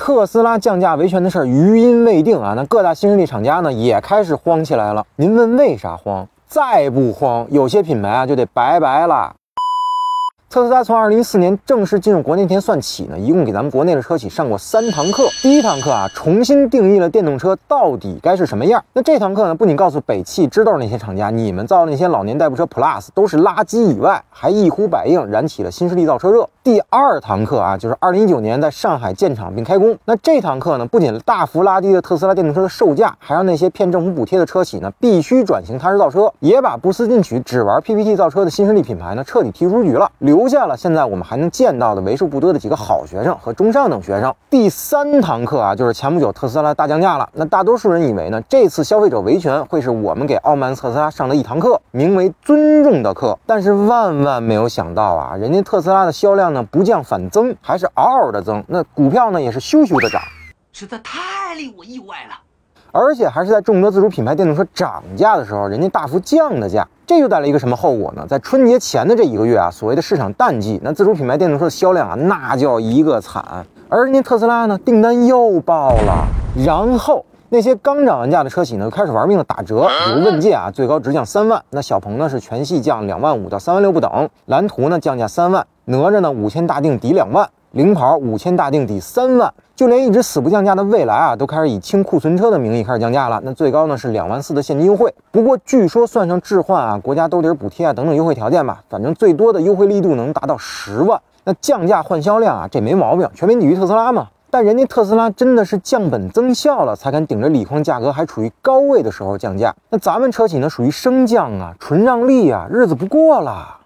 特斯拉降价维权的事儿余音未定啊，那各大新势力厂家呢也开始慌起来了。您问为啥慌？再不慌，有些品牌啊就得拜拜了。特斯拉从二零一四年正式进入国内天算起呢，一共给咱们国内的车企上过三堂课。第一堂课啊，重新定义了电动车到底该是什么样。那这堂课呢，不仅告诉北汽、知道那些厂家，你们造那些老年代步车 Plus 都是垃圾以外，还一呼百应，燃起了新势力造车热。第二堂课啊，就是二零一九年在上海建厂并开工。那这堂课呢，不仅大幅拉低了特斯拉电动车的售价，还让那些骗政府补贴的车企呢，必须转型踏实造车，也把不思进取、只玩 PPT 造车的新势力品牌呢，彻底踢出局了。留。留下了现在我们还能见到的为数不多的几个好学生和中上等学生。第三堂课啊，就是前不久特斯拉大降价了。那大多数人以为呢，这次消费者维权会是我们给傲慢特斯拉上的一堂课，名为尊重的课。但是万万没有想到啊，人家特斯拉的销量呢不降反增，还是嗷嗷的增。那股票呢也是咻咻的涨，实在太令我意外了。而且还是在众多自主品牌电动车涨价的时候，人家大幅降的价，这就带来一个什么后果呢？在春节前的这一个月啊，所谓的市场淡季，那自主品牌电动车的销量啊，那叫一个惨。而人家特斯拉呢，订单又爆了，然后那些刚涨完价的车企呢，开始玩命的打折，比如问界啊，最高直降三万，那小鹏呢是全系降两万五到三万六不等，蓝图呢降价三万，哪吒呢五千大定抵两万。领跑五千大定抵三万，就连一直死不降价的蔚来啊，都开始以清库存车的名义开始降价了。那最高呢是两万四的现金优惠，不过据说算上置换啊、国家兜底补贴啊等等优惠条件吧，反正最多的优惠力度能达到十万。那降价换销量啊，这没毛病，全面抵御特斯拉嘛。但人家特斯拉真的是降本增效了，才敢顶着锂矿价格还处于高位的时候降价。那咱们车企呢，属于升降啊，纯让利啊，日子不过了。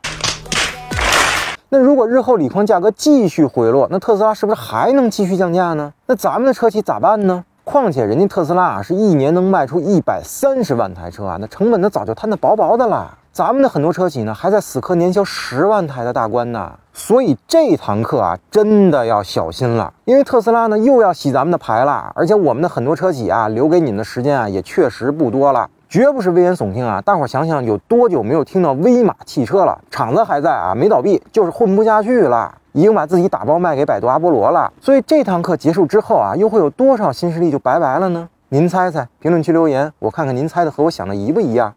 那如果日后锂矿价格继续回落，那特斯拉是不是还能继续降价呢？那咱们的车企咋办呢？况且人家特斯拉啊，是一年能卖出一百三十万台车啊，那成本呢早就摊得薄薄的了。咱们的很多车企呢，还在死磕年销十万台的大关呢。所以这堂课啊，真的要小心了，因为特斯拉呢又要洗咱们的牌了，而且我们的很多车企啊，留给你们的时间啊，也确实不多了。绝不是危言耸听啊！大伙想想，有多久没有听到威马汽车了？厂子还在啊，没倒闭，就是混不下去了，已经把自己打包卖给百度阿波罗了。所以这堂课结束之后啊，又会有多少新势力就拜拜了呢？您猜猜，评论区留言，我看看您猜的和我想的一不一样。